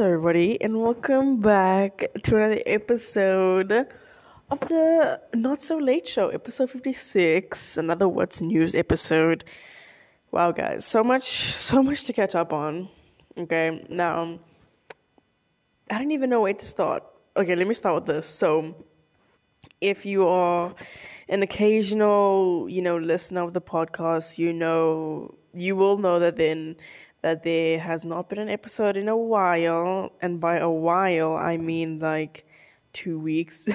Everybody, and welcome back to another episode of the Not So Late Show, episode 56, another What's News episode. Wow, guys, so much, so much to catch up on. Okay, now, I don't even know where to start. Okay, let me start with this. So, if you are an occasional, you know, listener of the podcast, you know, you will know that then that there has not been an episode in a while, and by a while I mean like two weeks,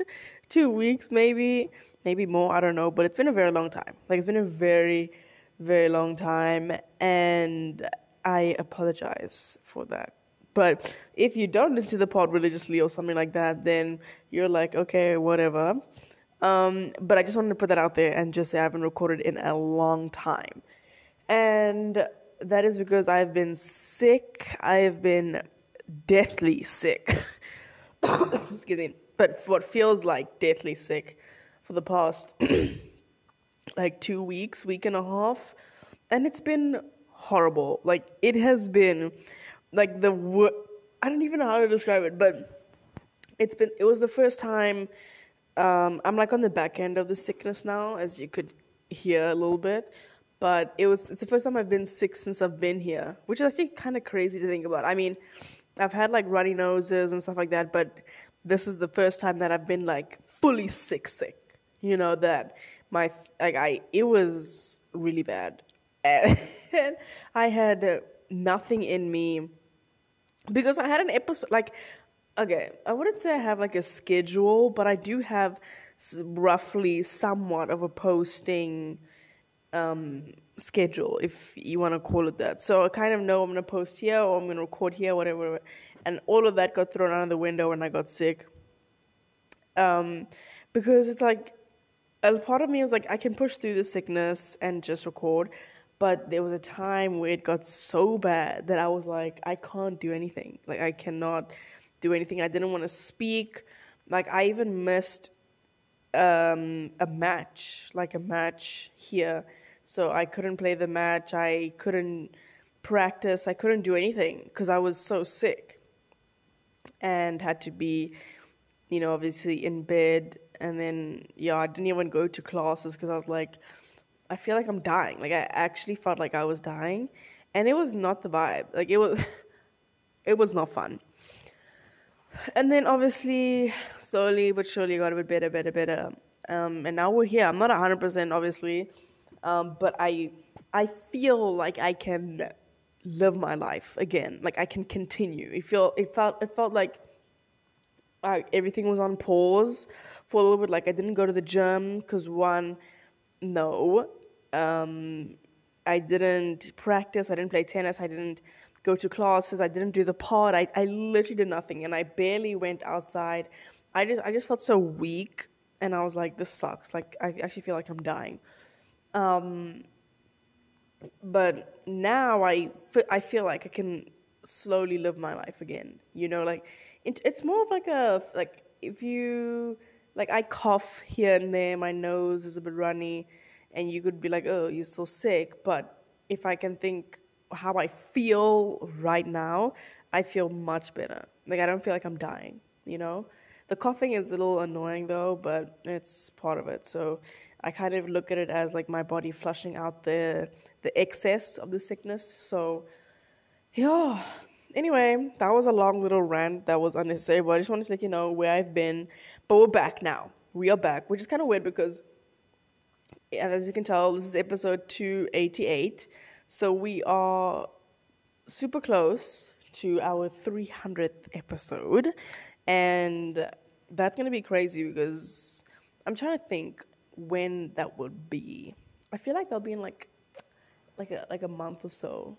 two weeks maybe, maybe more. I don't know, but it's been a very long time. Like it's been a very, very long time, and I apologize for that. But if you don't listen to the pod religiously or something like that, then you're like, okay, whatever. Um, but I just wanted to put that out there and just say I haven't recorded in a long time. And that is because I've been sick. I've been deathly sick. Excuse me. But what feels like deathly sick for the past like two weeks, week and a half. And it's been horrible. Like, it has been like the I don't even know how to describe it, but it's been, it was the first time. Um, I'm like on the back end of the sickness now, as you could hear a little bit but it was it's the first time I've been sick since I've been here, which is think kind of crazy to think about. I mean, I've had like runny noses and stuff like that, but this is the first time that I've been like fully sick, sick. You know that my like I it was really bad, and I had nothing in me because I had an episode like okay, I wouldn't say I have like a schedule, but I do have roughly somewhat of a posting um, schedule, if you want to call it that. So I kind of know I'm going to post here or I'm going to record here, whatever. And all of that got thrown out of the window when I got sick. Um, because it's like, a part of me was like, I can push through the sickness and just record. But there was a time where it got so bad that I was like, I can't do anything. Like, I cannot do anything. I didn't want to speak. Like, I even missed um, a match, like a match here so I couldn't play the match. I couldn't practice. I couldn't do anything because I was so sick and had to be, you know, obviously in bed. And then, yeah, I didn't even go to classes because I was like, I feel like I'm dying. Like, I actually felt like I was dying. And it was not the vibe. Like, it was, it was not fun. And then, obviously, slowly but surely got a bit better, better, better. Um, and now we're here. I'm not 100%, obviously um, but I I feel like I can live my life again. Like I can continue. It feel it felt it felt like uh, everything was on pause for a little bit. Like I didn't go to the gym because one, no, um, I didn't practice. I didn't play tennis. I didn't go to classes. I didn't do the pod. I I literally did nothing, and I barely went outside. I just I just felt so weak, and I was like, this sucks. Like I actually feel like I'm dying. Um, but now I, I feel like I can slowly live my life again. You know, like it, it's more of like a like if you like I cough here and there, my nose is a bit runny, and you could be like, oh, you're still sick. But if I can think how I feel right now, I feel much better. Like I don't feel like I'm dying. You know, the coughing is a little annoying though, but it's part of it. So I kind of look at it as like my body flushing out the the excess of the sickness. So, yeah. Anyway, that was a long little rant that was unnecessary, but I just wanted to let you know where I've been. But we're back now. We are back, which is kind of weird because, as you can tell, this is episode 288. So we are super close to our 300th episode. And that's going to be crazy because I'm trying to think when that would be. I feel like they'll be in like like a like a month or so,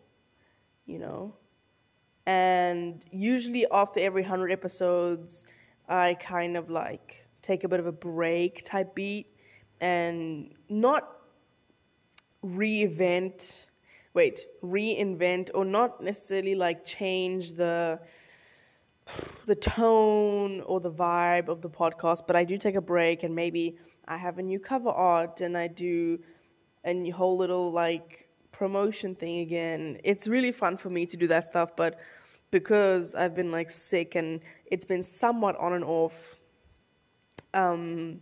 you know. And usually after every 100 episodes, I kind of like take a bit of a break type beat and not reinvent wait, reinvent or not necessarily like change the the tone or the vibe of the podcast, but I do take a break and maybe I have a new cover art and I do a whole little like promotion thing again. It's really fun for me to do that stuff, but because I've been like sick and it's been somewhat on and off. Um,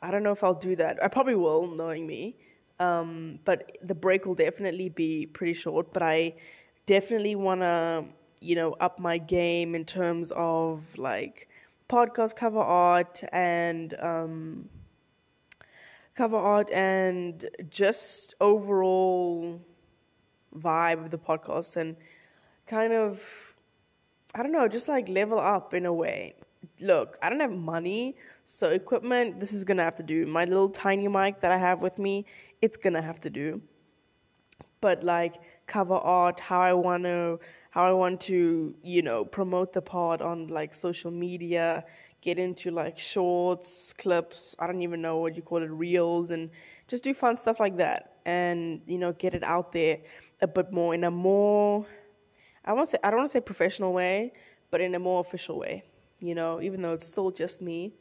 I don't know if I'll do that. I probably will, knowing me. Um, but the break will definitely be pretty short. But I definitely want to, you know, up my game in terms of like podcast cover art and um, cover art and just overall vibe of the podcast and kind of I don't know, just like level up in a way. Look, I don't have money, so equipment this is gonna have to do. My little tiny mic that I have with me, it's gonna have to do. But like cover art, how I want to how I want to, you know, promote the pod on like social media, get into like shorts, clips, I don't even know what you call it, reels and just do fun stuff like that and you know, get it out there a bit more in a more I want say I don't want to say professional way, but in a more official way. You know, even though it's still just me,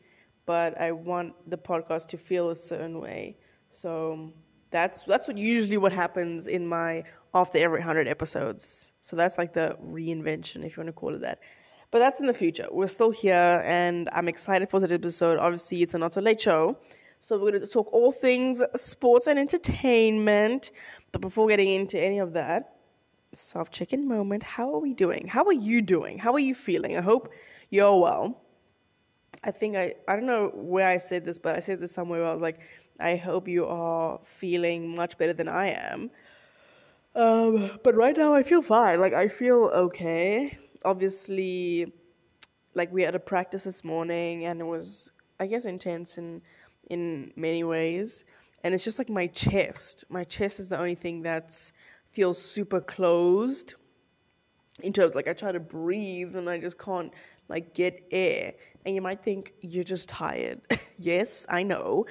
but I want the podcast to feel a certain way. So that's that's what usually what happens in my after every hundred episodes. So that's like the reinvention, if you want to call it that. But that's in the future. We're still here, and I'm excited for this episode. Obviously, it's a not so late show, so we're going to talk all things sports and entertainment. But before getting into any of that, self check in moment. How are we doing? How are you doing? How are you feeling? I hope you're well. I think I, I don't know where I said this, but I said this somewhere where I was like, I hope you are feeling much better than I am. Um, but right now I feel fine. Like, I feel okay. Obviously, like, we had a practice this morning and it was, I guess, intense in, in many ways. And it's just like my chest. My chest is the only thing that's feels super closed in terms like I try to breathe and I just can't like get air. And you might think you're just tired. yes, I know,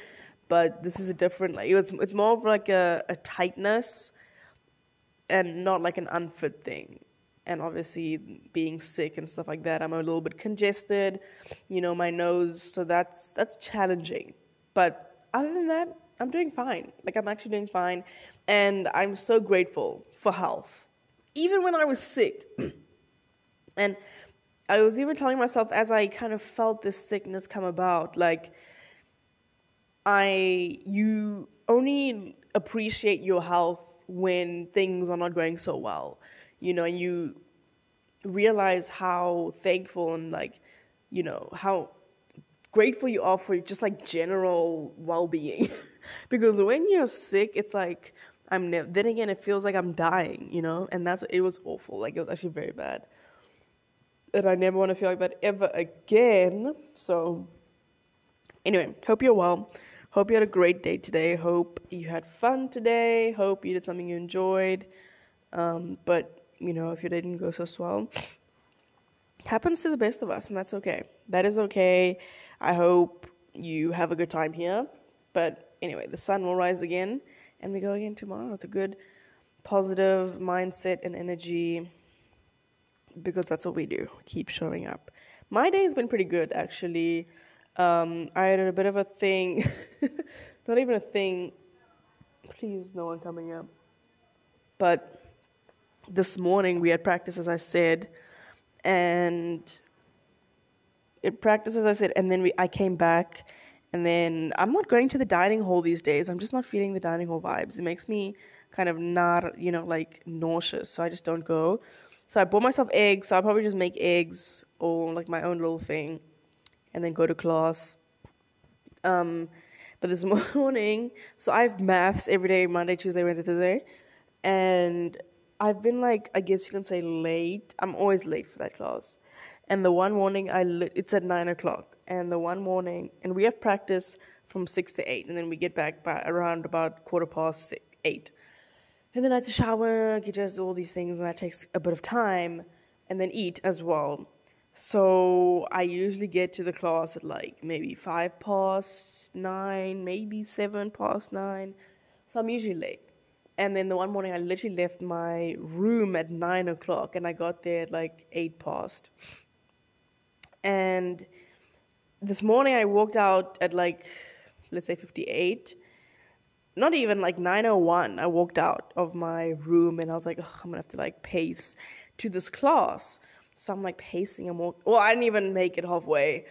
but this is a different like it's it's more of like a, a tightness and not like an unfit thing. And obviously being sick and stuff like that, I'm a little bit congested, you know, my nose, so that's that's challenging. But other than that, I'm doing fine. Like I'm actually doing fine. And I'm so grateful for health. Even when I was sick. and I was even telling myself as I kind of felt this sickness come about, like, I, you only appreciate your health when things are not going so well, you know, and you realize how thankful and like, you know, how grateful you are for just like general well being. because when you're sick, it's like, I'm never. Then again, it feels like I'm dying, you know, and that's it was awful. Like it was actually very bad, and I never want to feel like that ever again. So, anyway, hope you're well. Hope you had a great day today. Hope you had fun today. Hope you did something you enjoyed. Um, but you know, if you didn't go so swell. happens to the best of us, and that's okay. That is okay. I hope you have a good time here. But anyway, the sun will rise again and we go again tomorrow with a good, positive mindset and energy because that's what we do. Keep showing up. My day has been pretty good, actually. Um, I had a bit of a thing, not even a thing. Please, no one coming up. But this morning we had practice, as I said, and it practice, as I said, and then we I came back and then I'm not going to the dining hall these days. I'm just not feeling the dining hall vibes. It makes me kind of not, you know, like nauseous. So I just don't go. So I bought myself eggs. So I'll probably just make eggs or like my own little thing and then go to class. Um, but this morning, so I have maths every day Monday, Tuesday, Wednesday, Thursday. And I've been like, I guess you can say late. I'm always late for that class. And the one morning, I li- it's at nine o'clock and the one morning, and we have practice from six to eight, and then we get back by around about quarter past six, eight. And then I have to shower, get dressed, all these things, and that takes a bit of time, and then eat as well. So I usually get to the class at like maybe five past nine, maybe seven past nine. So I'm usually late. And then the one morning I literally left my room at nine o'clock and I got there at like eight past. And this morning I walked out at like let's say 58 not even like 901 i walked out of my room and i was like I'm gonna have to like pace to this class So I'm like pacing. I'm walk- well, I didn't even make it halfway.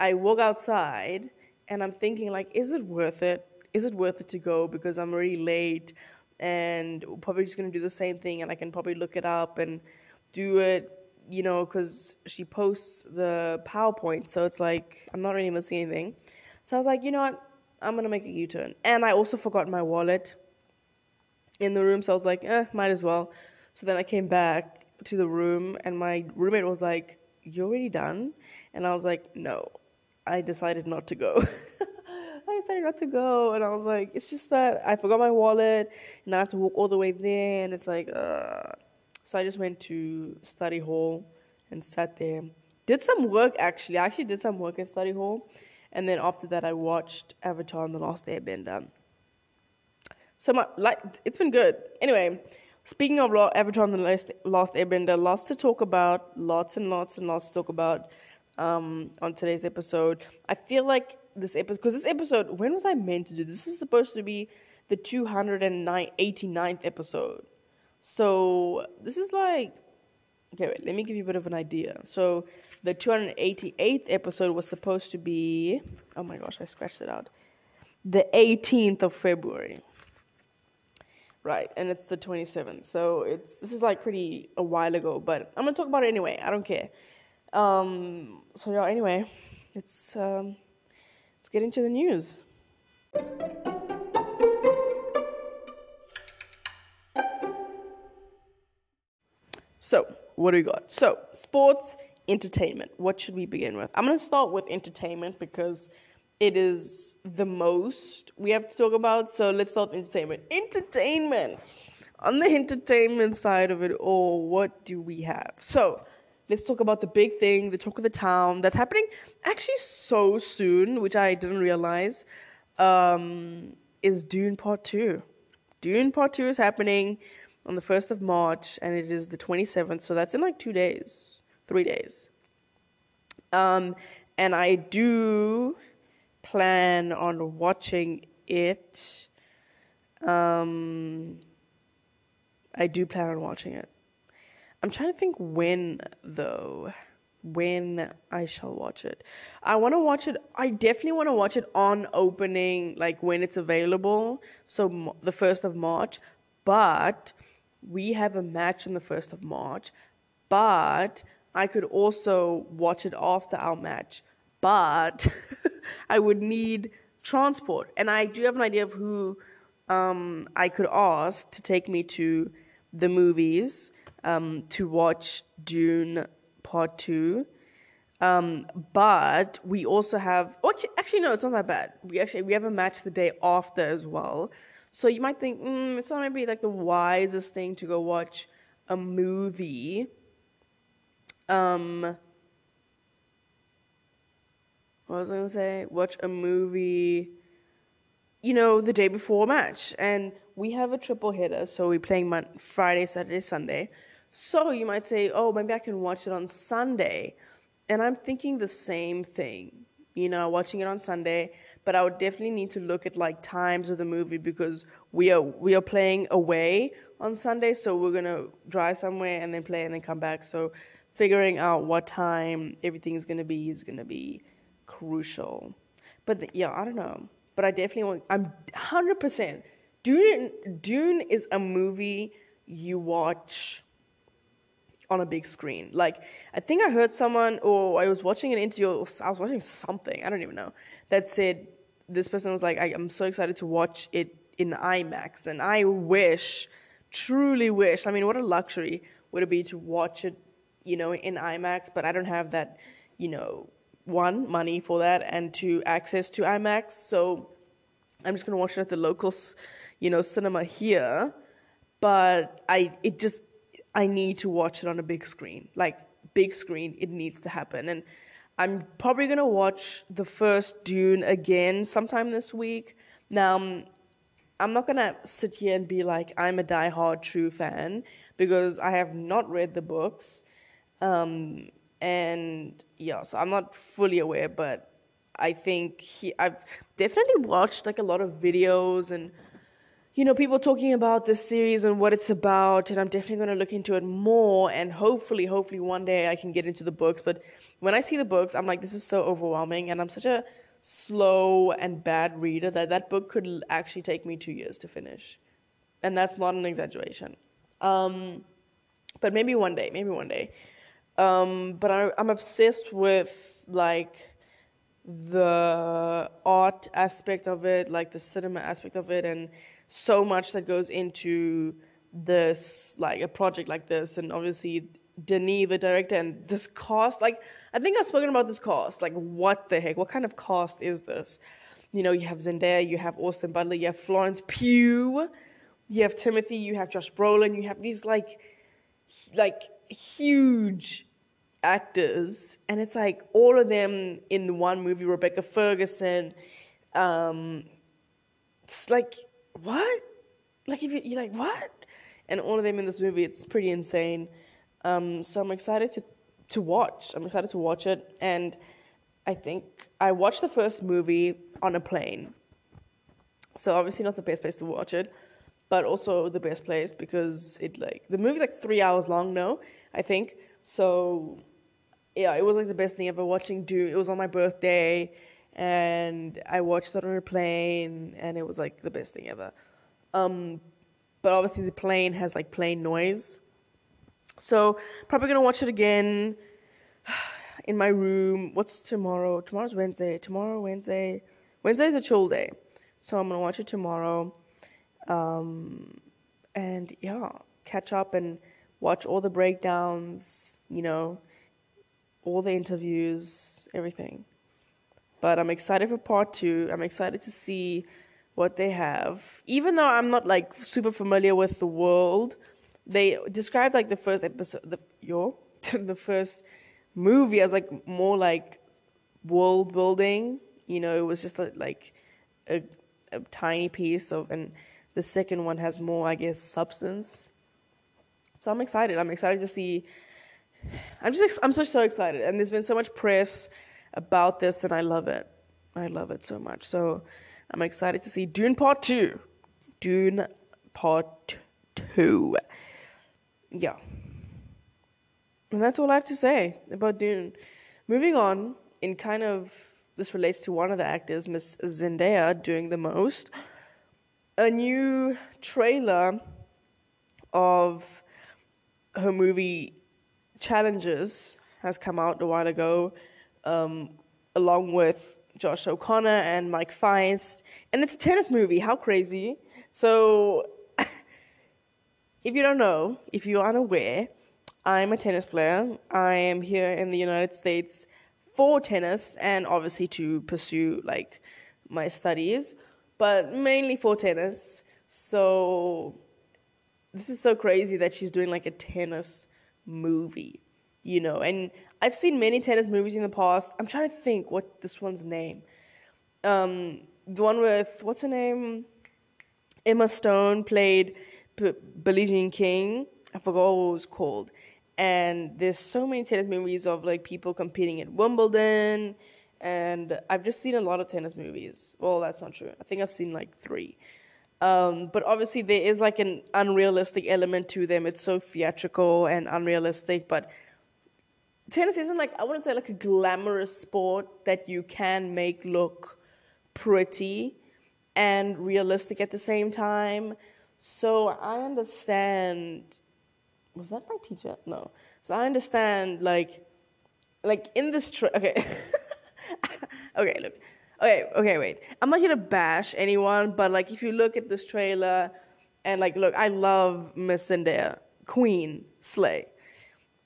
I walk outside and I'm thinking like, is it worth it? Is it worth it to go because I'm already late and probably just gonna do the same thing and I can probably look it up and do it, you know, because she posts the PowerPoint, so it's like I'm not really missing anything. So I was like, you know what? I'm gonna make a U-turn, and I also forgot my wallet in the room, so I was like, eh, might as well. So then I came back to the room, and my roommate was like, "You're already done?" And I was like, "No, I decided not to go." Not to go, and I was like, "It's just that I forgot my wallet, and I have to walk all the way there, and it's like, uh." So I just went to study hall and sat there. Did some work actually. I actually did some work in study hall, and then after that, I watched Avatar: and The Last Airbender. So my like, it's been good. Anyway, speaking of Avatar: and The Last, Last Airbender, lots to talk about, lots and lots and lots to talk about um, on today's episode. I feel like this episode, because this episode, when was I meant to do? This is supposed to be the 289th episode. So this is like, okay, wait, let me give you a bit of an idea. So the 288th episode was supposed to be, oh my gosh, I scratched it out, the 18th of February. Right, and it's the 27th. So it's this is like pretty a while ago, but I'm gonna talk about it anyway. I don't care. Um, so yeah, anyway, it's um, let's get into the news. So, what do we got? So, sports, entertainment. What should we begin with? I'm going to start with entertainment because it is the most we have to talk about. So, let's start with entertainment. Entertainment. On the entertainment side of it all, what do we have? So, let's talk about the big thing, the talk of the town that's happening actually so soon, which I didn't realize, um, is Dune Part 2. Dune Part 2 is happening on the 1st of March, and it is the 27th, so that's in like two days, three days. Um, and I do plan on watching it. Um, I do plan on watching it. I'm trying to think when, though, when I shall watch it. I want to watch it, I definitely want to watch it on opening, like when it's available, so the 1st of March, but we have a match on the 1st of March, but I could also watch it after our match. But I would need transport. And I do have an idea of who um, I could ask to take me to the movies um, to watch Dune Part 2. Um, but we also have, oh, actually, no, it's not that bad. We actually we have a match the day after as well. So you might think mm, it's not maybe like the wisest thing to go watch a movie. Um, what was I gonna say? Watch a movie. You know, the day before a match, and we have a triple hitter, so we're playing Monday, Friday, Saturday, Sunday. So you might say, oh, maybe I can watch it on Sunday, and I'm thinking the same thing. You know, watching it on Sunday but I would definitely need to look at like times of the movie because we are we are playing away on Sunday, so we're gonna drive somewhere and then play and then come back. So figuring out what time everything is gonna be is gonna be crucial. But yeah, I don't know. But I definitely want. I'm hundred percent. Dune Dune is a movie you watch on a big screen. Like I think I heard someone or I was watching an interview. Or I was watching something. I don't even know that said this person was like, I, am so excited to watch it in IMAX, and I wish, truly wish. I mean, what a luxury would it be to watch it, you know, in IMAX? But I don't have that, you know, one money for that, and to access to IMAX. So I'm just gonna watch it at the local, you know, cinema here. But I, it just, I need to watch it on a big screen, like big screen. It needs to happen, and I'm probably gonna watch the first Dune again sometime this week. Now, um, I'm not gonna sit here and be like I'm a die-hard true fan because I have not read the books, um, and yeah, so I'm not fully aware. But I think he, I've definitely watched like a lot of videos and you know, people talking about this series and what it's about, and I'm definitely going to look into it more. And hopefully, hopefully, one day I can get into the books. But when I see the books, I'm like, this is so overwhelming, and I'm such a slow and bad reader that that book could actually take me two years to finish, and that's not an exaggeration. Um, but maybe one day, maybe one day. Um, but I, I'm obsessed with like the art aspect of it, like the cinema aspect of it, and so much that goes into this like a project like this and obviously Denis the director and this cast like I think I've spoken about this cast like what the heck what kind of cast is this? You know you have Zendaya you have Austin Butler you have Florence Pugh you have Timothy you have Josh Brolin you have these like like huge actors and it's like all of them in one movie Rebecca Ferguson um it's like what? Like if you, you're like what? And all of them in this movie, it's pretty insane. Um, so I'm excited to to watch. I'm excited to watch it, and I think I watched the first movie on a plane. So obviously not the best place to watch it, but also the best place because it like the movie's like three hours long. No, I think so. Yeah, it was like the best thing ever watching Dune. It was on my birthday and I watched it on a plane, and it was like the best thing ever. Um, but obviously the plane has like plane noise, so probably gonna watch it again in my room. What's tomorrow? Tomorrow's Wednesday. Tomorrow Wednesday. Wednesday is a chill day, so I'm gonna watch it tomorrow. Um, and yeah, catch up and watch all the breakdowns. You know, all the interviews, everything. But I'm excited for part two. I'm excited to see what they have. Even though I'm not like super familiar with the world, they described like the first episode, the the first movie as like more like world building. You know, it was just like a, a tiny piece of, and the second one has more, I guess, substance. So I'm excited. I'm excited to see. I'm just, I'm so so excited, and there's been so much press about this, and I love it. I love it so much. So I'm excited to see Dune Part 2. Dune Part 2. Yeah. And that's all I have to say about Dune. Moving on, in kind of this relates to one of the actors, Miss Zendaya, doing the most. A new trailer of her movie Challenges has come out a while ago um, along with Josh O'Connor and Mike Faist. And it's a tennis movie. How crazy. So, if you don't know, if you are unaware, I'm a tennis player. I am here in the United States for tennis and obviously to pursue like my studies, but mainly for tennis. So, this is so crazy that she's doing like a tennis movie, you know, and I've seen many tennis movies in the past. I'm trying to think what this one's name. Um, the one with what's her name? Emma Stone played B- Billie Jean King. I forgot what it was called. And there's so many tennis movies of like people competing at Wimbledon, and I've just seen a lot of tennis movies. Well, that's not true. I think I've seen like three. Um, but obviously there is like an unrealistic element to them. It's so theatrical and unrealistic, but tennis isn't like I wouldn't say like a glamorous sport that you can make look pretty and realistic at the same time. So I understand. Was that my teacher? No. So I understand like, like in this tra- okay, okay, look, okay, okay, wait. I'm not here to bash anyone, but like if you look at this trailer, and like look, I love Miss Zendaya, Queen, Slay,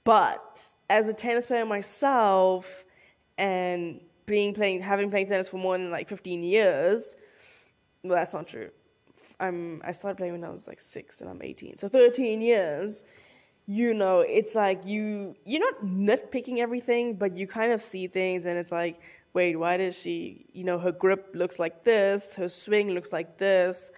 but as a tennis player myself and being playing having played tennis for more than like 15 years well that's not true. I'm i started playing when i was like 6 and i'm 18 so 13 years you know it's like you you're not nitpicking everything but you kind of see things and it's like wait why does she you know her grip looks like this her swing looks like this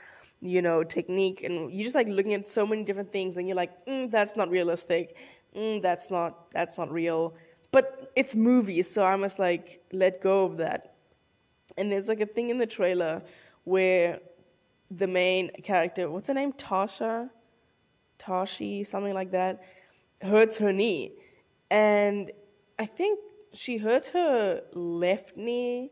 you know technique. And you're just like looking at so many different things and you're like mm, that's not realistic mm, that's not that's not real. But it's movies, so I must like let go of that. And there's like a thing in the trailer where the main character, what's her name? Tasha? Tashi, something like that, hurts her knee. And I think she hurts her left knee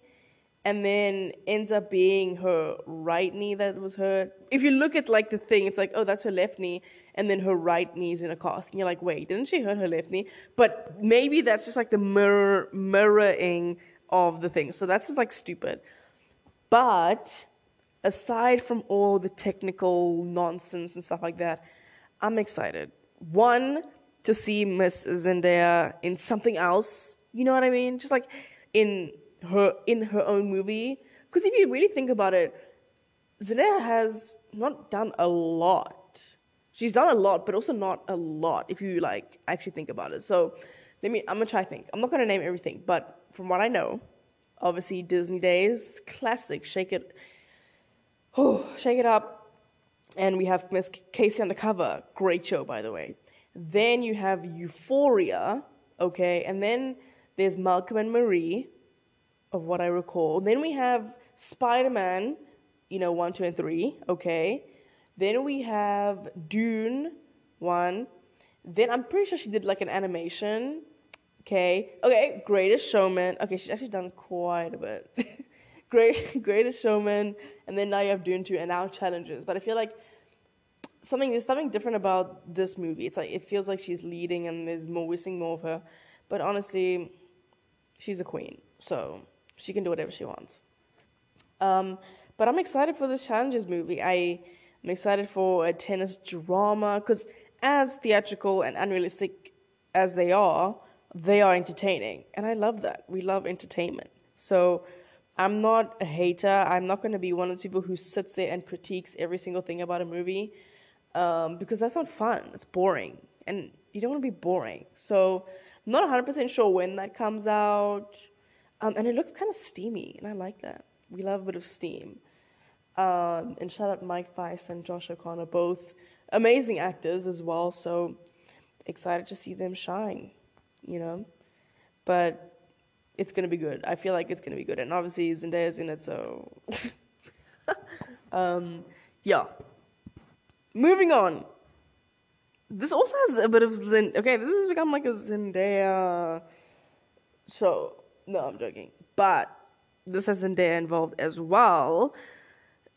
and then ends up being her right knee that was hurt. If you look at like the thing, it's like, oh, that's her left knee, and then her right knee's in a cast. And you're like, wait, didn't she hurt her left knee? But maybe that's just like the mirror mirroring of the thing. So that's just like stupid. But aside from all the technical nonsense and stuff like that, I'm excited. One, to see Miss Zendaya in something else. You know what I mean? Just like in her in her own movie. Because if you really think about it, Zendaya has not done a lot. She's done a lot, but also not a lot if you like actually think about it. So let me I'm gonna try to think. I'm not gonna name everything, but from what I know, obviously Disney Days, classic, shake it oh, shake it up. And we have Miss K.C. Undercover, great show by the way. Then you have Euphoria, okay, and then there's Malcolm and Marie, of what I recall. Then we have Spider Man, you know, one, two, and three. Okay. Then we have Dune one. Then I'm pretty sure she did like an animation. Okay. Okay. Greatest Showman. Okay, she's actually done quite a bit. Great, Greatest Showman, and then now you have Dune two, and now Challenges. But I feel like something there's something different about this movie. It's like it feels like she's leading, and there's more we're seeing more of her. But honestly, she's a queen, so she can do whatever she wants. Um, but I'm excited for this challenges movie. I am excited for a tennis drama because as theatrical and unrealistic as they are, they are entertaining, and I love that. We love entertainment. So I'm not a hater. I'm not going to be one of those people who sits there and critiques every single thing about a movie um, because that's not fun. It's boring, and you don't want to be boring. So I'm not 100% sure when that comes out. Um, and it looks kind of steamy, and I like that. We love a bit of steam. Um, and shout out Mike Faist and Josh O'Connor, both amazing actors as well. So excited to see them shine, you know. But it's gonna be good. I feel like it's gonna be good, and obviously Zendaya's in it, so um, yeah. Moving on. This also has a bit of Zend. Okay, this has become like a Zendaya show. No, I'm joking. But this has Zendaya involved as well.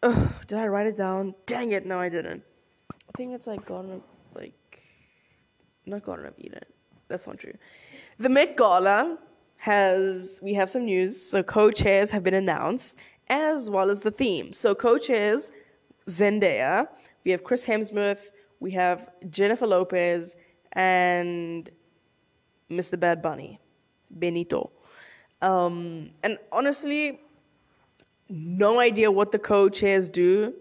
Ugh, did I write it down? Dang it, no, I didn't. I think it's like Garden of, like, not Garden of Eden. That's not true. The Met Gala has, we have some news. So co-chairs have been announced, as well as the theme. So co-chairs, Zendaya. We have Chris Hemsworth. We have Jennifer Lopez and Mr. Bad Bunny, Benito. Um, and honestly, no idea what the co-chairs do.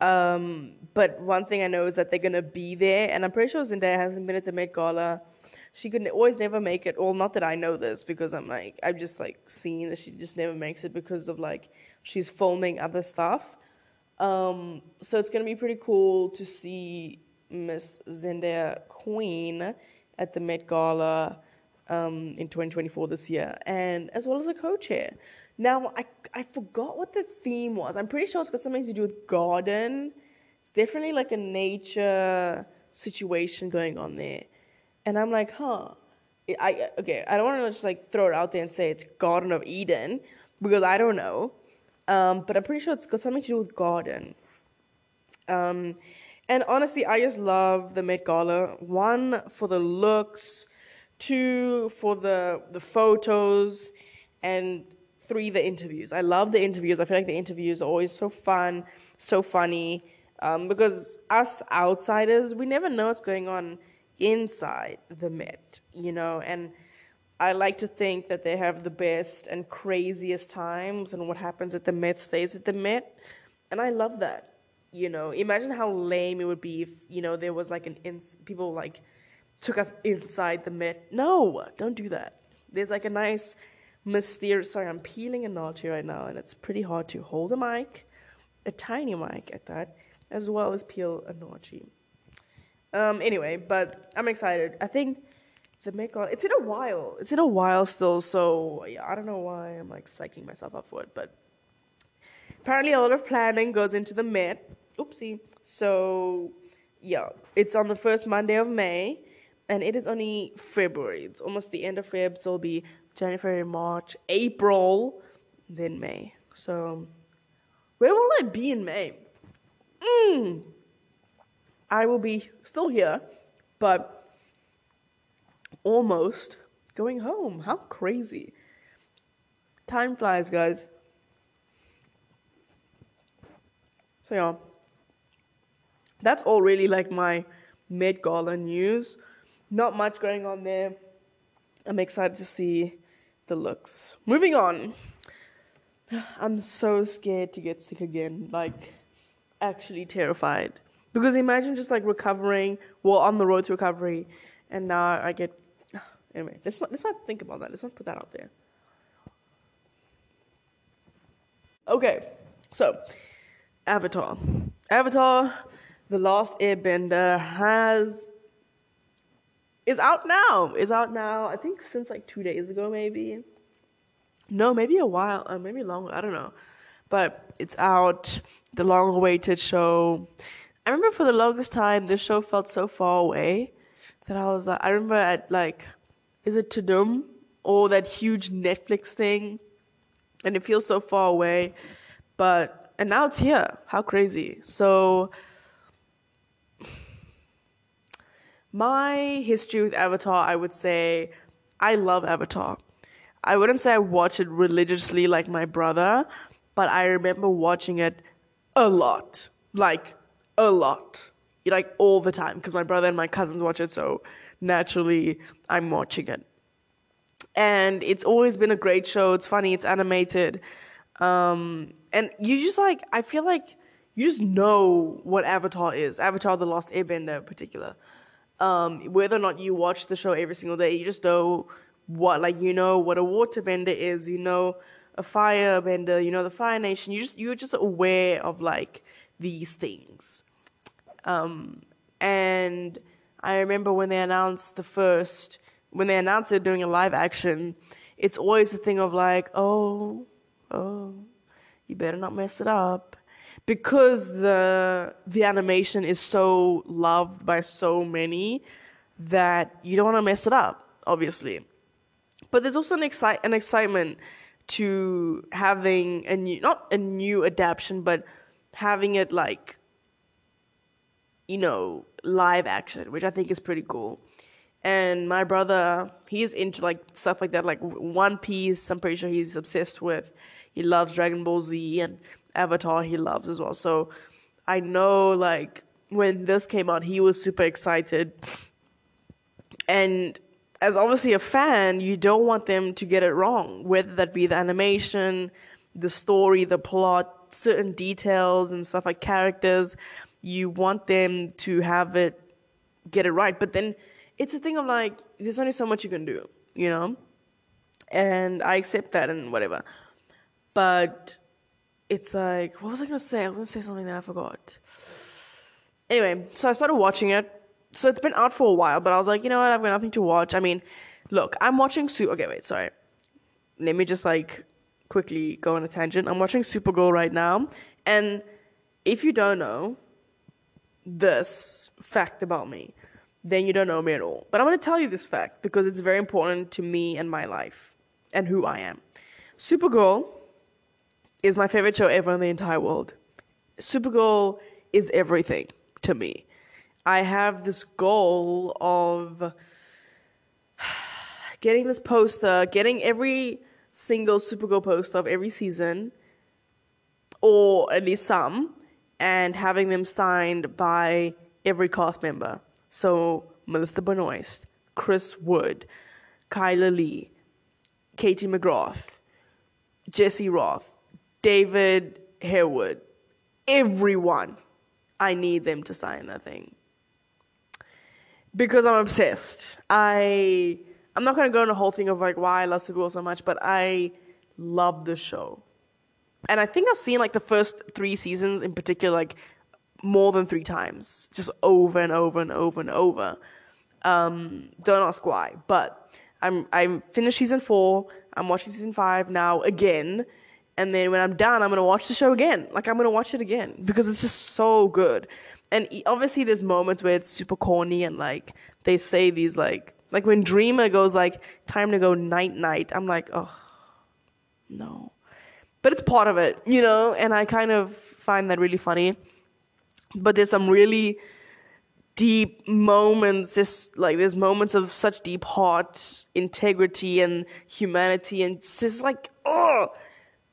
Um, but one thing I know is that they're gonna be there, and I'm pretty sure Zendaya hasn't been at the Met Gala. She could always never make it. Well, not that I know this because I'm like I've just like seen that she just never makes it because of like she's filming other stuff. Um, so it's gonna be pretty cool to see Miss Zendaya Queen at the Met Gala um, in 2024 this year, and as well as a co-chair. Now, I, I forgot what the theme was. I'm pretty sure it's got something to do with garden. It's definitely like a nature situation going on there. And I'm like, huh. I okay. I don't want to just like throw it out there and say it's Garden of Eden because I don't know. Um, but I'm pretty sure it's got something to do with garden. Um, and honestly, I just love the Met Gala. One for the looks, two for the the photos, and three the interviews. I love the interviews. I feel like the interviews are always so fun, so funny. Um, because us outsiders, we never know what's going on inside the Met, you know, and I like to think that they have the best and craziest times, and what happens at the Met stays at the Met, and I love that. You know, imagine how lame it would be if you know there was like an ins- people like took us inside the Met. No, don't do that. There's like a nice mysterious. Sorry, I'm peeling a nacho right now, and it's pretty hard to hold a mic, a tiny mic at that, as well as peel a nacho. Um, anyway, but I'm excited. I think the make on it's in a while. It's in a while still, so yeah, I don't know why I'm like psyching myself up for it, but apparently a lot of planning goes into the Met. Oopsie. So yeah, it's on the first Monday of May, and it is only February. It's almost the end of Feb, so it'll be January, March, April, then May. So where will I be in May? Mm. I will be still here, but almost going home. How crazy! Time flies, guys. So yeah, that's all really like my Met Gala news. Not much going on there. I'm excited to see the looks. Moving on. I'm so scared to get sick again. Like, actually terrified. Because imagine just like recovering, well, on the road to recovery, and now I get. Anyway, let's not let's not think about that. Let's not put that out there. Okay, so Avatar. Avatar, The Last Airbender has is out now. Is out now. I think since like two days ago, maybe. No, maybe a while, uh, maybe longer. I don't know, but it's out. The long-awaited show. I remember for the longest time, this show felt so far away that I was like, I remember at like, is it Tudum or that huge Netflix thing, and it feels so far away, but and now it's here. How crazy. So my history with Avatar, I would say I love Avatar. I wouldn't say I watch it religiously like my brother, but I remember watching it a lot. Like a lot. Like all the time because my brother and my cousins watch it, so naturally I'm watching it. And it's always been a great show. It's funny, it's animated. Um, and you just like I feel like you just know what Avatar is. Avatar: The Last Airbender, in particular. Um, whether or not you watch the show every single day, you just know what like you know what a water bender is. You know a fire bender. You know the Fire Nation. You just you're just aware of like these things. Um, and I remember when they announced the first when they announced they're doing a live action. It's always a thing of like, oh, oh you better not mess it up because the the animation is so loved by so many that you don't want to mess it up obviously. But there's also an excite an excitement to having a new not a new adaptation but having it like you know live action which i think is pretty cool. And my brother he's into like stuff like that like one piece i'm pretty sure he's obsessed with. He loves Dragon Ball Z and Avatar he loves as well. So I know like when this came out he was super excited. And as obviously a fan, you don't want them to get it wrong, whether that be the animation, the story, the plot, certain details and stuff like characters. You want them to have it get it right. But then it's a thing of like there's only so much you can do, you know? And I accept that and whatever. But it's like, what was I gonna say? I was gonna say something that I forgot. Anyway, so I started watching it. So it's been out for a while, but I was like, you know what? I've got nothing to watch. I mean, look, I'm watching Super. Okay, wait, sorry. Let me just like quickly go on a tangent. I'm watching Supergirl right now, and if you don't know this fact about me, then you don't know me at all. But I'm going to tell you this fact because it's very important to me and my life and who I am. Supergirl is my favorite show ever in the entire world. Supergirl is everything to me. I have this goal of getting this poster, getting every single Supergirl poster of every season, or at least some, and having them signed by every cast member. So Melissa Benoist, Chris Wood, Chyler Lee, Katie McGrath, Jesse Rath, David Harewood, everyone, I need them to sign that thing. Because I'm obsessed. I I'm not gonna go into the whole thing of like why I love Supergirl so much, but I love the show. And I think I've seen like the first three seasons in particular like more than three times. Just over and over and over and over. Um, don't ask why. But I'm I'm finished season four. I'm watching season five now again and then when I'm done, I'm gonna watch the show again. Like I'm gonna watch it again because it's just so good. And obviously, there's moments where it's super corny and like they say these like like when Dreamer goes like time to go night night. I'm like oh no, but it's part of it, you know. And I kind of find that really funny. But there's some really deep moments this like there's moments of such deep heart integrity and humanity and it's just like oh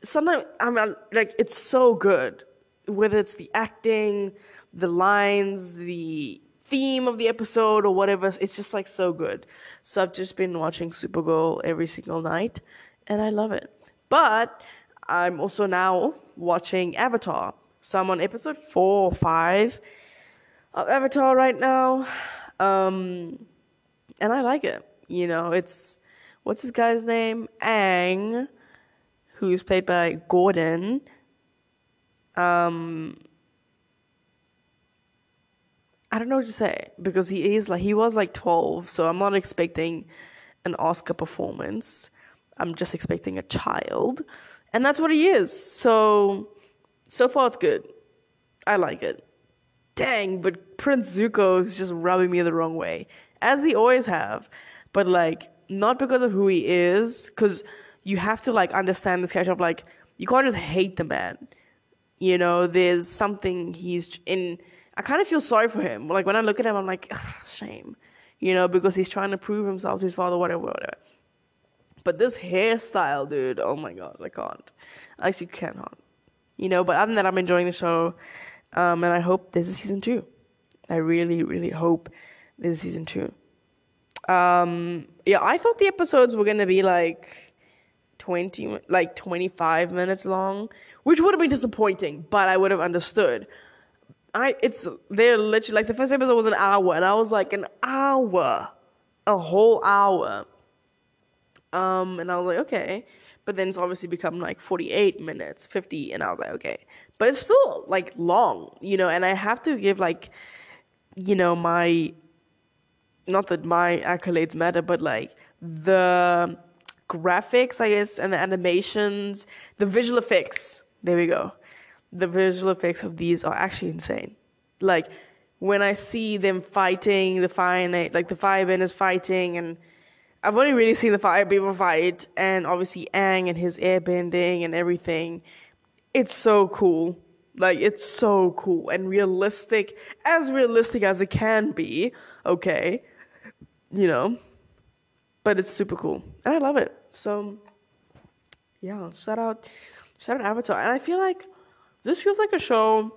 sometimes I'm like it's so good, whether it's the acting, the lines, the theme of the episode or whatever. It's just like so good. So I've just been watching Supergirl every single night, and I love it. But I'm also now watching Avatar. So I'm on episode four or five of Avatar right now, um, and I like it. You know, it's what's this guy's name? Aang who's played by Gordon. Um, I don't know what to say because he is like he was like 12, so I'm not expecting an Oscar performance. I'm just expecting a child, and that's what he is. So so far it's good. I like it. Dang, but Prince Zuko is just rubbing me the wrong way, as he always have. But like not because of who he is, because you have to like understand this character of like you can't just hate the man. You know, there's something he's in. I kind of feel sorry for him. Like when I look at him, I'm like, shame. You know, because he's trying to prove himself to his father, whatever, whatever. But this hairstyle, dude, oh my god, I can't. I actually cannot. You know, but other than that, I'm enjoying the show. Um, and I hope this is season two. I really, really hope this is season two. Um, yeah, I thought the episodes were gonna be like 20 like 25 minutes long which would have been disappointing but i would have understood. I it's they're literally like the first episode was an hour and i was like an hour a whole hour. Um and i was like okay. But then it's obviously become like 48 minutes 50 and i was like okay. But it's still like long you know and i have to give like you know my not that my accolades matter but like the graphics, I guess, and the animations, the visual effects. There we go. The visual effects of these are actually insane. Like when I see them fighting, the fire like the firebenders fighting, and I've only really seen the fire people fight, and obviously Aang and his airbending and everything. It's so cool. Like it's so cool and realistic, as realistic as it can be. Okay, you know, but it's super cool, and I love it. So, yeah, shout out, shout out Avatar. And I feel like this feels like a show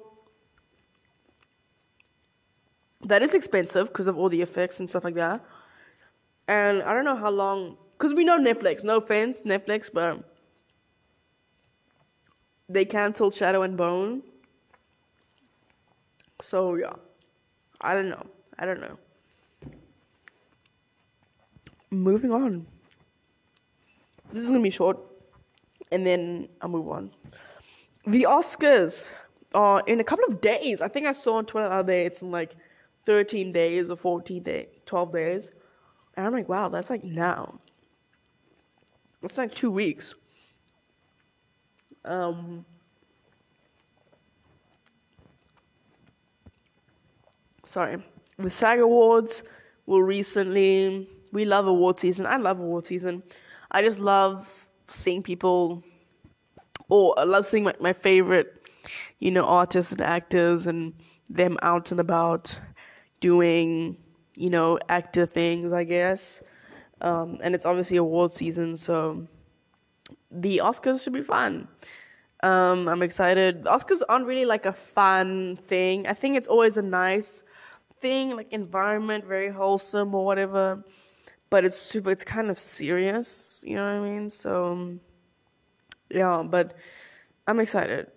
that is expensive because of all the effects and stuff like that. And I don't know how long, because we know Netflix, no offense, Netflix, but they canceled Shadow and Bone. So, yeah, I don't know. I don't know. Moving on this is gonna be short, and then I'll move on. The Oscars are in a couple of days. I think I saw on Twitter the other day it's in like 13 days or 14 days, 12 days. And I'm like, wow, that's like now. That's like two weeks. Um, sorry. The SAG Awards were recently. We love award season. I love award season. I just love seeing people, or I love seeing my, my favorite, you know, artists and actors and them out and about doing, you know, actor things, I guess. Um, and it's obviously award season, so the Oscars should be fun. Um, I'm excited. Oscars aren't really like a fun thing. I think it's always a nice thing, like environment, very wholesome or whatever but it's super it's kind of serious you know what i mean? So yeah but i'm excited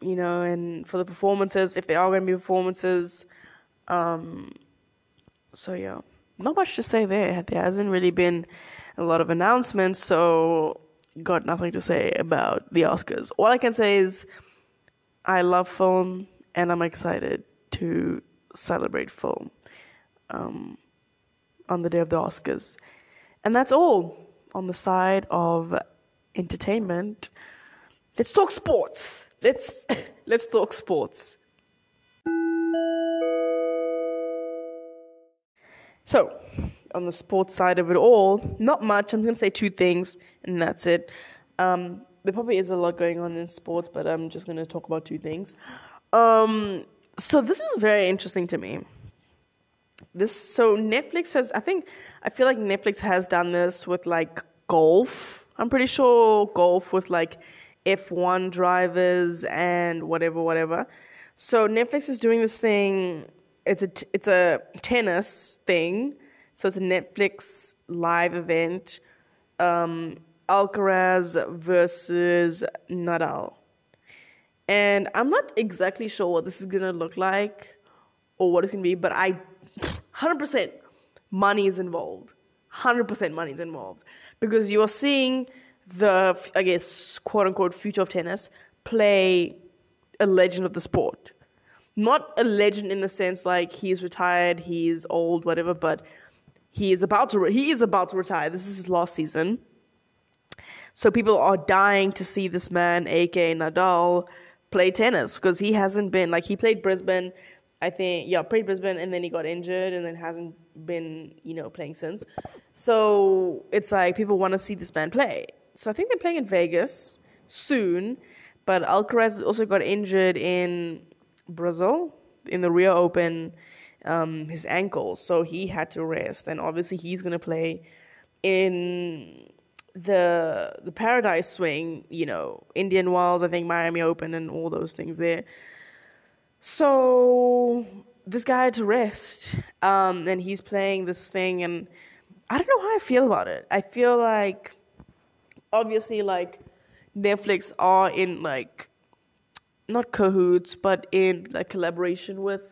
you know and for the performances if there are going to be performances um so yeah. Not much to say there. There hasn't really been a lot of announcements so got nothing to say about the oscars. All i can say is i love film and i'm excited to celebrate film. Um on the day of the Oscars. And that's all on the side of entertainment. let's talk sports. Let's let's talk sports. So, on the sports side of it all, not much. I'm going to say two things, and that's it. Um, there probably is a lot going on in sports, but I'm just going to talk about two things. Um, so this is very interesting to me. This so Netflix has, I think, I feel like Netflix has done this with like golf. I'm pretty sure golf with like F1 drivers and whatever, whatever. So Netflix is doing this thing. It's a it's a tennis thing. So it's a Netflix live event. Um, Alcaraz versus Nadal. And I'm not exactly sure what this is gonna look like or what it's gonna be, but I 100% money is involved. 100% money is involved because you are seeing the, I guess, quote unquote, future of tennis play a legend of the sport. Not a legend in the sense like he's retired, he's old, whatever, but he is about to re- he is about to retire. This is his last season. So people are dying to see this man, aka Nadal, play tennis because he hasn't been like he played Brisbane, I think yeah, played Brisbane and then he got injured and then hasn't been, you know, playing since. So it's like people want to see this man play. So I think they're playing in Vegas soon, but Alcaraz also got injured in Brazil in the Rio Open, um, his ankle, so he had to rest, and obviously he's gonna play in the the Paradise Swing, you know, Indian Wells, I think Miami Open, and all those things there. So this guy had to rest, um, and he's playing this thing, and I don't know how I feel about it. I feel like, obviously, like Netflix are in like not cahoots, but in like collaboration with,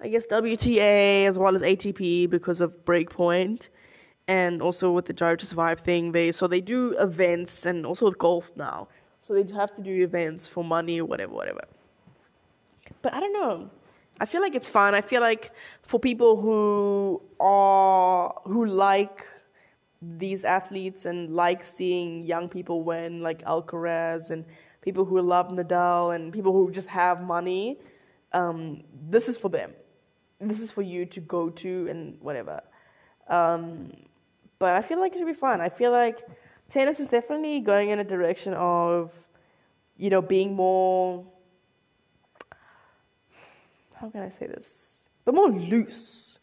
I guess WTA as well as ATP because of Break Point, and also with the Drive to Survive thing. They so they do events and also with golf now. So they have to do events for money or whatever, whatever. But I don't know. I feel like it's fun. I feel like for people who are who like these athletes and like seeing young people win, like Alcaraz, and people who love Nadal, and people who just have money, um, this is for them. This is for you to go to and whatever. Um, but I feel like it should be fun. I feel like tennis is definitely going in a direction of, you know, being more how can I say this? But more loose,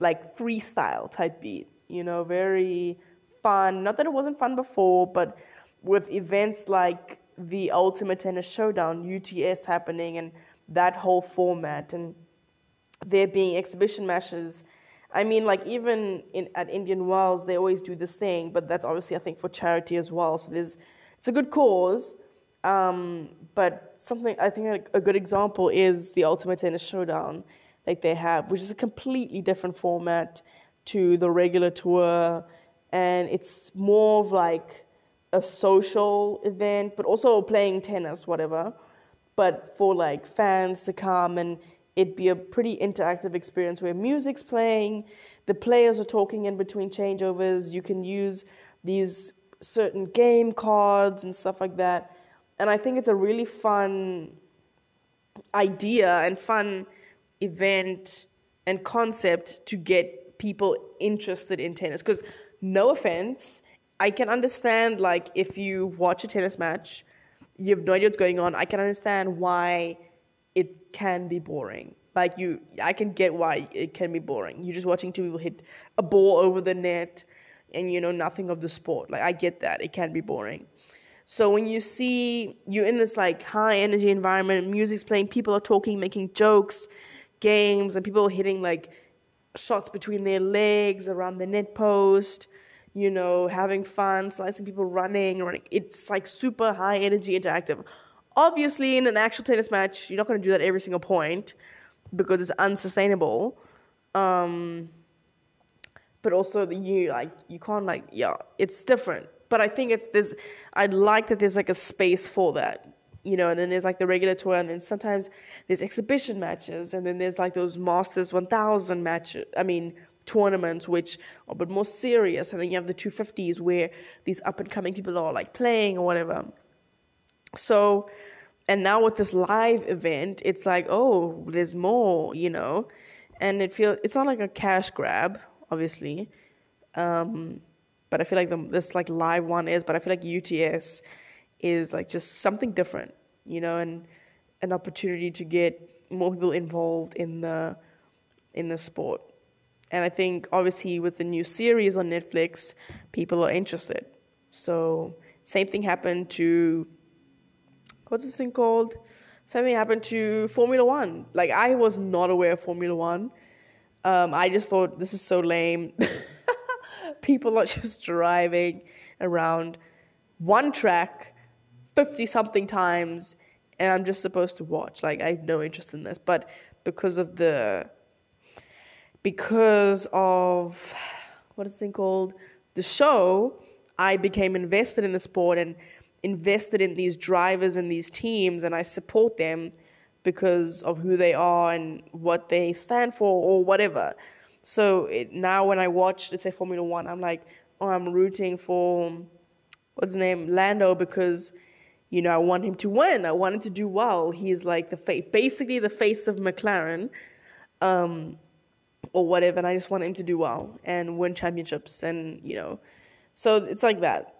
like freestyle type beat. You know, very fun. Not that it wasn't fun before, but with events like the Ultimate Tennis Showdown, UTS happening, and that whole format, and there being exhibition matches. I mean, like even in, at Indian Wells, they always do this thing, but that's obviously I think for charity as well. So there's it's a good cause, um, but something I think a, a good example is the Ultimate Tennis Showdown, like they have, which is a completely different format to the regular tour, and it's more of like a social event, but also playing tennis, whatever. But for like fans to come and it'd be a pretty interactive experience where music's playing, the players are talking in between changeovers. You can use these certain game cards and stuff like that and I think it's a really fun idea and fun event and concept to get people interested in tennis. Because, no offense, I can understand, like, if you watch a tennis match, you have no idea what's going on. I can understand why it can be boring. Like, you, I can get why it can be boring. You're just watching two people hit a ball over the net and you know nothing of the sport. Like, I get that. It can be boring. So when you see you're in this like high energy environment, music's playing, people are talking, making jokes, games, and people are hitting like shots between their legs around the net post, you know, having fun, slicing people running, running. It's like super high energy interactive. Obviously, in an actual tennis match, you're not going to do that every single point because it's unsustainable. Um, but also, you like you can't like yeah, it's different but I think it's this. I like that there's like a space for that, you know. And then there's like the regular tour, and then sometimes there's exhibition matches, and then there's like those Masters 1000 matches. I mean tournaments which are a bit more serious, and then you have the 250s where these up and coming people are like playing or whatever. So, and now with this live event, it's like, oh, there's more, you know, and it feels it's not like a cash grab, obviously, um, but I feel like the, this like live one is. But I feel like UTS is like just something different, you know, and an opportunity to get more people involved in the in the sport. And I think obviously with the new series on Netflix, people are interested. So same thing happened to what's this thing called? Same thing happened to Formula One. Like I was not aware of Formula One. Um, I just thought this is so lame. people are just driving around one track 50 something times and I'm just supposed to watch. Like I have no interest in this, but because of the because of what is thing called the show, I became invested in the sport and invested in these drivers and these teams, and I support them because of who they are and what they stand for or whatever. So it, now when I watch, let's say Formula One, I'm like, oh, I'm rooting for what's his name, Lando, because you know I want him to win. I want him to do well. He's like the face, basically the face of McLaren. Um, or whatever, and I just want him to do well and win championships, and you know, so it's like that.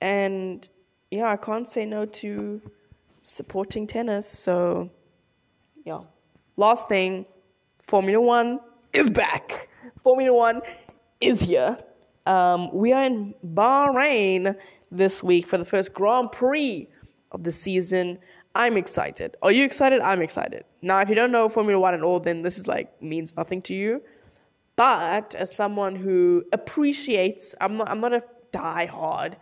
And yeah, I can't say no to supporting tennis. So yeah, last thing, Formula One is back. Formula One is here. Um, we are in Bahrain this week for the first Grand Prix of the season. I'm excited. Are you excited? I'm excited. Now, if you don't know Formula One at all, then this is like means nothing to you. But as someone who appreciates, I'm not, I'm not a die-hard,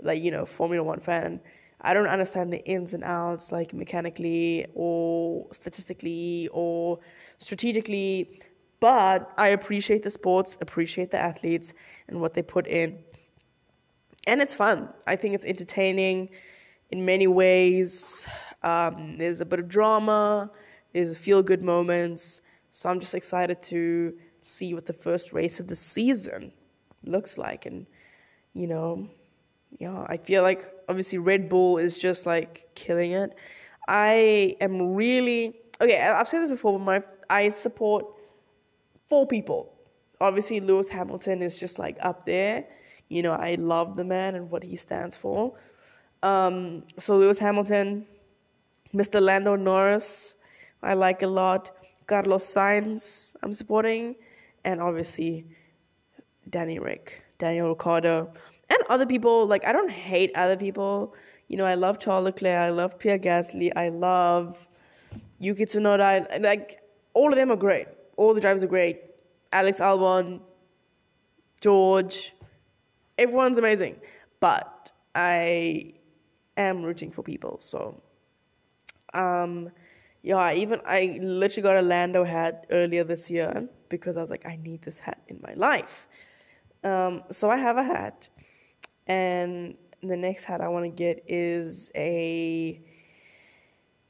like you know, Formula One fan. I don't understand the ins and outs, like mechanically or statistically or strategically. But I appreciate the sports, appreciate the athletes and what they put in. And it's fun. I think it's entertaining in many ways. Um, there's a bit of drama, there's feel good moments. So I'm just excited to see what the first race of the season looks like. And, you know, yeah, I feel like obviously Red Bull is just like killing it. I am really okay. I've said this before, but my I support four people. Obviously, Lewis Hamilton is just like up there. You know, I love the man and what he stands for. Um, so Lewis Hamilton, Mr. Lando Norris, I like a lot. Carlos Sainz, I'm supporting, and obviously Danny Rick, Daniel Ricciardo, and other people. Like I don't hate other people. You know, I love Charles Leclerc, I love Pierre Gasly, I love Yuki Tsunoda. Like all of them are great. All the drivers are great. Alex Albon, George, everyone's amazing. But I am rooting for people. So, um, yeah, I even I literally got a Lando hat earlier this year because I was like, I need this hat in my life. Um, so I have a hat, and the next hat I want to get is a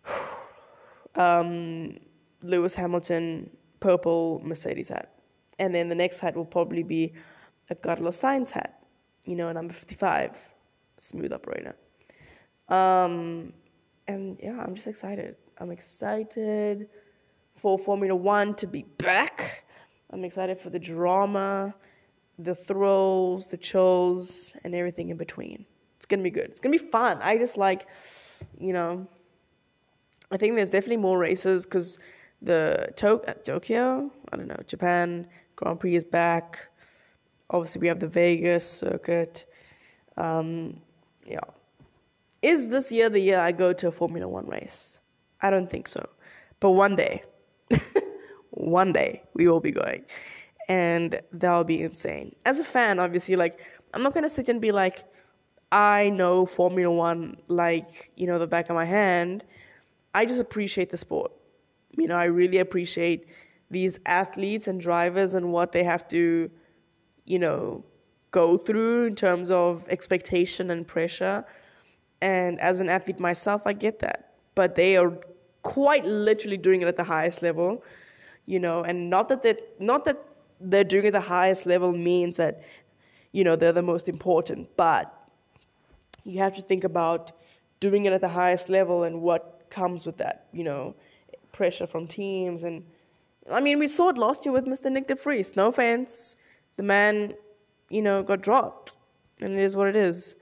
um, Lewis Hamilton purple Mercedes hat, and then the next hat will probably be a Carlos Sainz hat, you know, number fifty-five, smooth operator. Um, and yeah, I'm just excited. I'm excited for Formula One to be back. I'm excited for the drama, the thrills, the chills, and everything in between. It's gonna be good. It's gonna be fun. I just like, you know, I think there's definitely more races because the to- uh, Tokyo, I don't know, Japan Grand Prix is back. Obviously, we have the Vegas circuit. Um, yeah, is this year the year I go to a Formula One race? I don't think so. But one day, one day, we will be going. And that'll be insane. As a fan, obviously, like, I'm not going to sit and be like, I know Formula One like, you know, the back of my hand. I just appreciate the sport. You know, I really appreciate these athletes and drivers and what they have to, you know, go through in terms of expectation and pressure. And as an athlete myself, I get that. But they are quite literally doing it at the highest level, you know, and not that they not that they're doing it at the highest level means that, you know, they're the most important, but you have to think about doing it at the highest level and what comes with that, you know, pressure from teams. And I mean, we saw it last year with Mr. Nyck de Vries. No offense. The man, you know, got dropped. And it is what it is.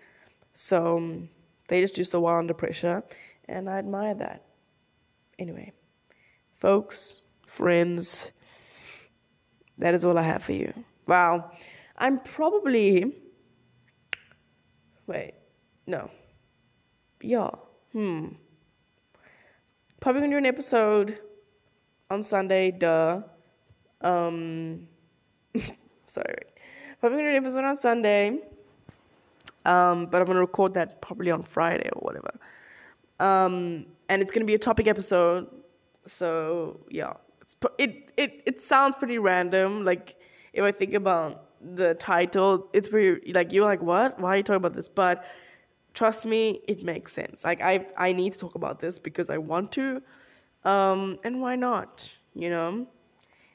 So um, they just do so well under pressure. And I admire that. Anyway, folks, friends, that is all I have for you. Wow. I'm probably. Wait. No. Yeah. Hmm. Probably gonna do an episode on Sunday, duh. Um. sorry. Probably gonna do an episode on Sunday. Um, but I'm gonna record that probably on Friday or whatever. Um, and it's gonna be a topic episode. So yeah, it's it it it sounds pretty random. Like if I think about the title, it's pretty like you're like what? Why are you talking about this? But trust me, it makes sense. Like I I need to talk about this because I want to, um, and why not? You know,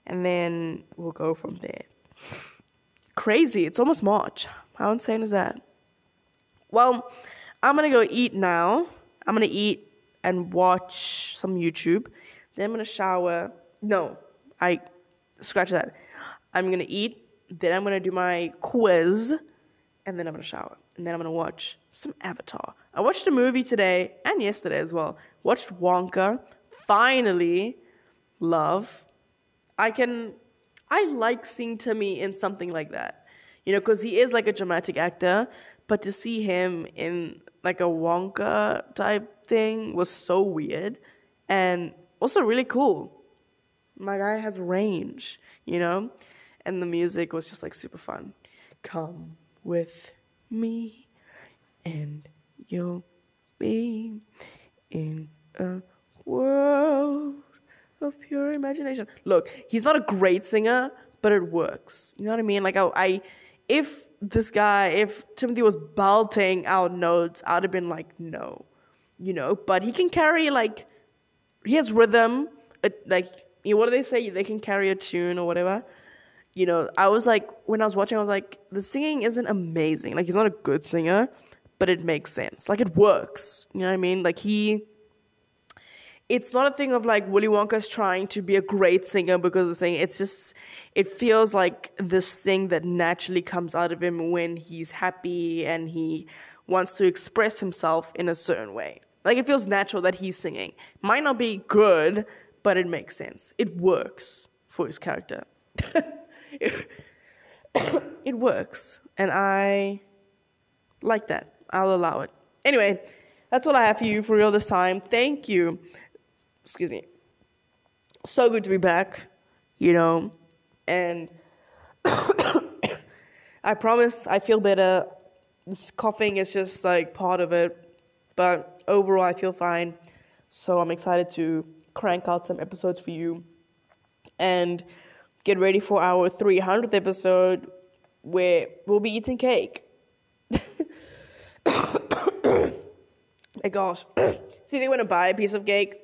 and then we'll go from there. Crazy! It's almost March. How insane is that? Well, I'm gonna go eat now. I'm gonna eat and watch some YouTube. Then I'm gonna shower. No, I scratch that. I'm gonna eat. Then I'm gonna do my quiz, and then I'm gonna shower, and then I'm gonna watch some Avatar. I watched a movie today and yesterday as well. Watched Wonka. Finally, love. I can. I like seeing Timmy in something like that, you know, because he is like a dramatic actor. But to see him in like a Wonka type thing was so weird and also really cool. My guy has range, you know? And the music was just like super fun. Come with me and you'll be in a world of pure imagination. Look, he's not a great singer, but it works. You know what I mean? Like I, I if this guy, if Timothy was belting out notes, I'd have been like, no, you know. But he can carry like, he has rhythm. Uh, like, you know, what do they say? They can carry a tune or whatever. You know, I was like, when I was watching, I was like, the singing isn't amazing. Like, he's not a good singer, but it makes sense. Like, it works. You know what I mean? Like, he it's not a thing of like Willy Wonka's trying to be a great singer because of the thing. It's just it feels like this thing that naturally comes out of him when he's happy and he wants to express himself in a certain way. Like it feels natural that he's singing. Might not be good, but it makes sense. It works for his character. it, it works, and I like that. I'll allow it. Anyway, that's all I have for you for real this time. Thank you excuse me, so good to be back, you know, and I promise I feel better. This coughing is just like part of it, but overall I feel fine. So I'm excited to crank out some episodes for you and get ready for our 300th episode where we'll be eating cake. My gosh. See, they want to buy a piece of cake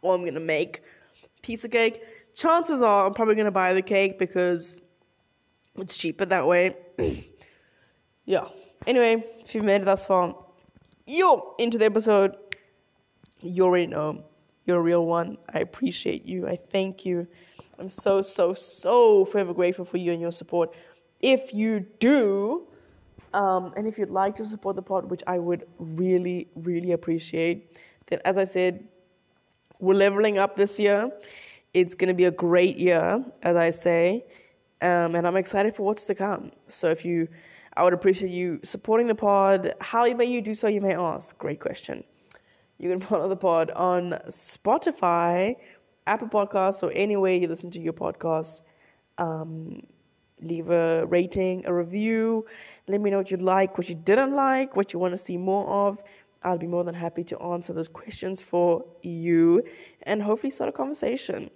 or I'm gonna make piece of cake. Chances are I'm probably gonna buy the cake because it's cheaper that way. yeah. Anyway, if you've made it thus far, you're into the episode. You already know you're a real one. I appreciate you. I thank you. I'm so, so, so forever grateful for you and your support. If you do, um, and if you'd like to support the pod, which I would really, really appreciate, then as I said, we're leveling up this year. It's going to be a great year, as I say, um, and I'm excited for what's to come. So if you, I would appreciate you supporting the pod. How may you do so? You may ask. Great question. You can follow the pod on Spotify, Apple Podcasts, or any way you listen to your podcasts. Um, leave a rating, a review. Let me know what you like, what you didn't like, what you want to see more of. I'll be more than happy to answer those questions for you and hopefully start a conversation.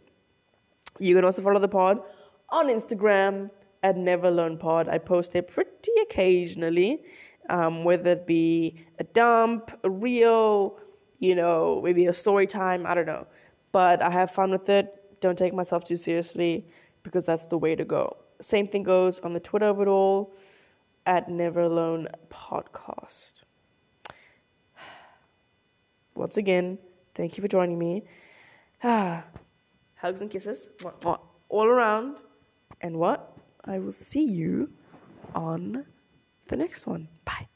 You can also follow the pod on Instagram at NeverAlonePod. I post there pretty occasionally, um, whether it be a dump, a reel, you know, maybe a story time, I don't know. But I have fun with it. Don't take myself too seriously because that's the way to go. Same thing goes on the Twitter of it all at Never Alone Podcast. once again, thank you for joining me. Hugs and kisses all around. And what? I will see you on the next one. Bye.